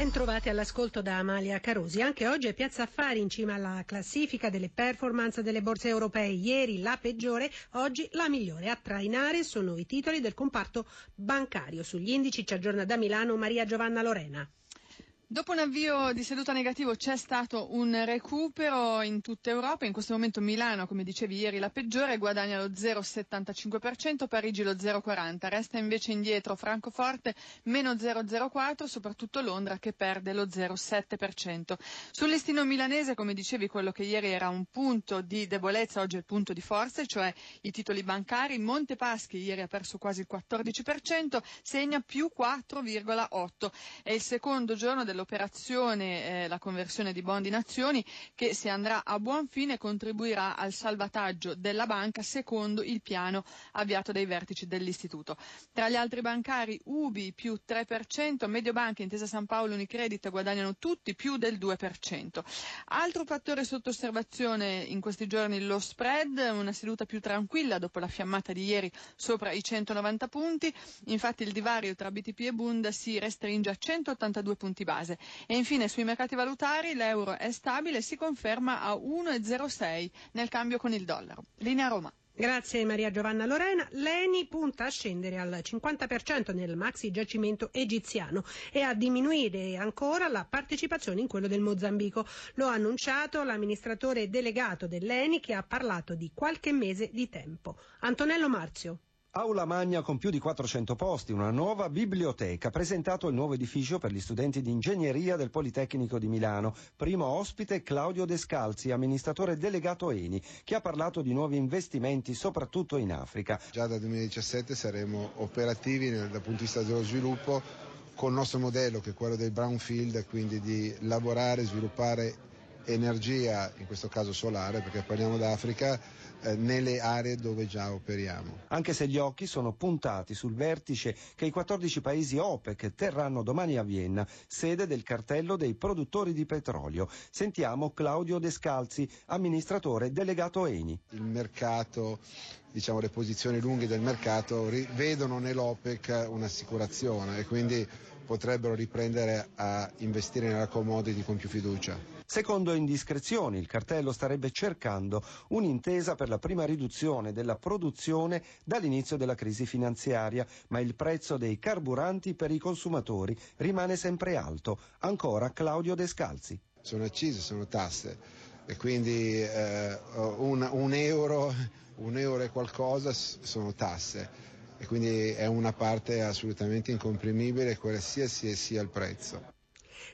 Ben trovati all'ascolto da Amalia Carosi. Anche oggi è Piazza Affari in cima alla classifica delle performance delle borse europee. Ieri la peggiore, oggi la migliore. A trainare sono i titoli del comparto bancario. Sugli indici ci aggiorna da Milano Maria Giovanna Lorena. Dopo un avvio di seduta negativo c'è stato un recupero in tutta Europa, in questo momento Milano, come dicevi ieri, la peggiore, guadagna lo 0,75%, Parigi lo 0,40%, resta invece indietro Francoforte meno 0,04%, soprattutto Londra che perde lo 0,7%. Sul listino milanese, come dicevi, quello che ieri era un punto di debolezza, oggi è il punto di forza, cioè i titoli bancari, Montepaschi ieri ha perso quasi il 14%, segna più 4,8%. Dell'operazione, eh, la conversione di bond in azioni, che se andrà a buon fine contribuirà al salvataggio della banca secondo il piano avviato dai vertici dell'istituto. Tra gli altri bancari Ubi più 3%, Mediobanca, Intesa San Paolo, Unicredit guadagnano tutti più del 2%. Altro fattore sotto osservazione in questi giorni lo spread, una seduta più tranquilla dopo la fiammata di ieri sopra i 190 punti, infatti il divario tra BTP e Bund si restringe a 182 punti base base. E infine sui mercati valutari l'euro è stabile e si conferma a 1,06 nel cambio con il dollaro. Linea Roma. Grazie Maria Giovanna Lorena. L'ENI punta a scendere al 50% nel maxi giacimento egiziano e a diminuire ancora la partecipazione in quello del Mozambico. Lo ha annunciato l'amministratore delegato dell'ENI che ha parlato di qualche mese di tempo. Antonello Marzio. Aula magna con più di 400 posti, una nuova biblioteca, presentato il nuovo edificio per gli studenti di ingegneria del Politecnico di Milano. Primo ospite Claudio Descalzi, amministratore delegato Eni, che ha parlato di nuovi investimenti soprattutto in Africa. Già dal 2017 saremo operativi dal punto di vista dello sviluppo con il nostro modello che è quello del brownfield, quindi di lavorare, sviluppare energia, in questo caso solare, perché parliamo d'Africa, eh, nelle aree dove già operiamo. Anche se gli occhi sono puntati sul vertice che i 14 paesi OPEC terranno domani a Vienna, sede del cartello dei produttori di petrolio. Sentiamo Claudio Descalzi, amministratore delegato Eni. Il mercato diciamo, le posizioni lunghe del mercato vedono nell'OPEC un'assicurazione e quindi potrebbero riprendere a investire nella commodity con più fiducia. Secondo indiscrezioni, il cartello starebbe cercando un'intesa per la prima riduzione della produzione dall'inizio della crisi finanziaria, ma il prezzo dei carburanti per i consumatori rimane sempre alto. Ancora Claudio Descalzi. Sono accise, sono tasse e quindi eh, un, un, euro, un euro e qualcosa sono tasse e quindi è una parte assolutamente incomprimibile qualsiasi sia il prezzo.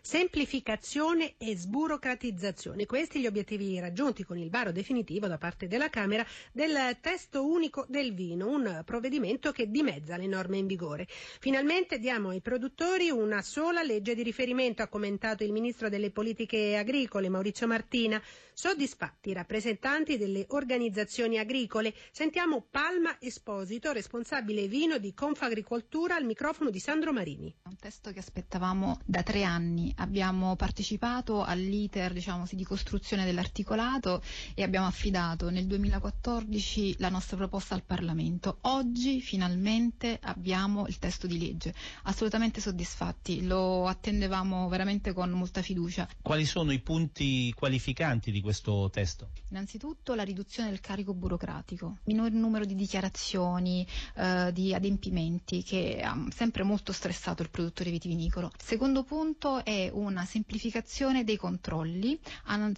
Semplificazione e sburocratizzazione. Questi gli obiettivi raggiunti con il varo definitivo da parte della Camera del testo unico del vino, un provvedimento che dimezza le norme in vigore. Finalmente diamo ai produttori una sola legge di riferimento, ha commentato il ministro delle politiche agricole Maurizio Martina. Soddisfatti i rappresentanti delle organizzazioni agricole. Sentiamo Palma Esposito, responsabile vino di Confagricoltura, al microfono di Sandro Marini. Un testo che aspettavamo da tre anni abbiamo partecipato all'iter diciamo, di costruzione dell'articolato e abbiamo affidato nel 2014 la nostra proposta al Parlamento. Oggi finalmente abbiamo il testo di legge, assolutamente soddisfatti, lo attendevamo veramente con molta fiducia. Quali sono i punti qualificanti di questo testo? Innanzitutto la riduzione del carico burocratico, minor numero di dichiarazioni, eh, di adempimenti che ha sempre molto stressato il produttore vitivinicolo. Secondo punto è una semplificazione dei controlli,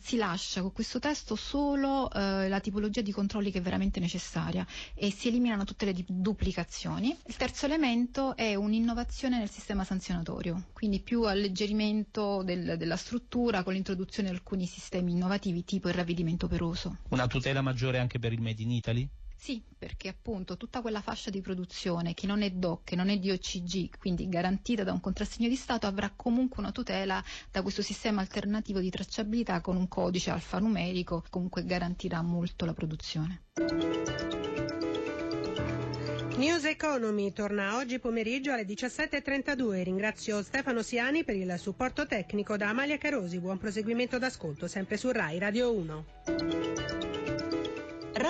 si lascia con questo testo solo eh, la tipologia di controlli che è veramente necessaria e si eliminano tutte le duplicazioni. Il terzo elemento è un'innovazione nel sistema sanzionatorio, quindi più alleggerimento del, della struttura con l'introduzione di alcuni sistemi innovativi tipo il ravvedimento peroso. Una tutela maggiore anche per il Made in Italy? Sì, perché appunto tutta quella fascia di produzione che non è DOC, che non è DOCG, quindi garantita da un contrassegno di Stato, avrà comunque una tutela da questo sistema alternativo di tracciabilità con un codice alfanumerico, comunque garantirà molto la produzione. News Economy torna oggi pomeriggio alle 17.32. Ringrazio Stefano Siani per il supporto tecnico da Amalia Carosi. Buon proseguimento d'ascolto sempre su RAI Radio 1.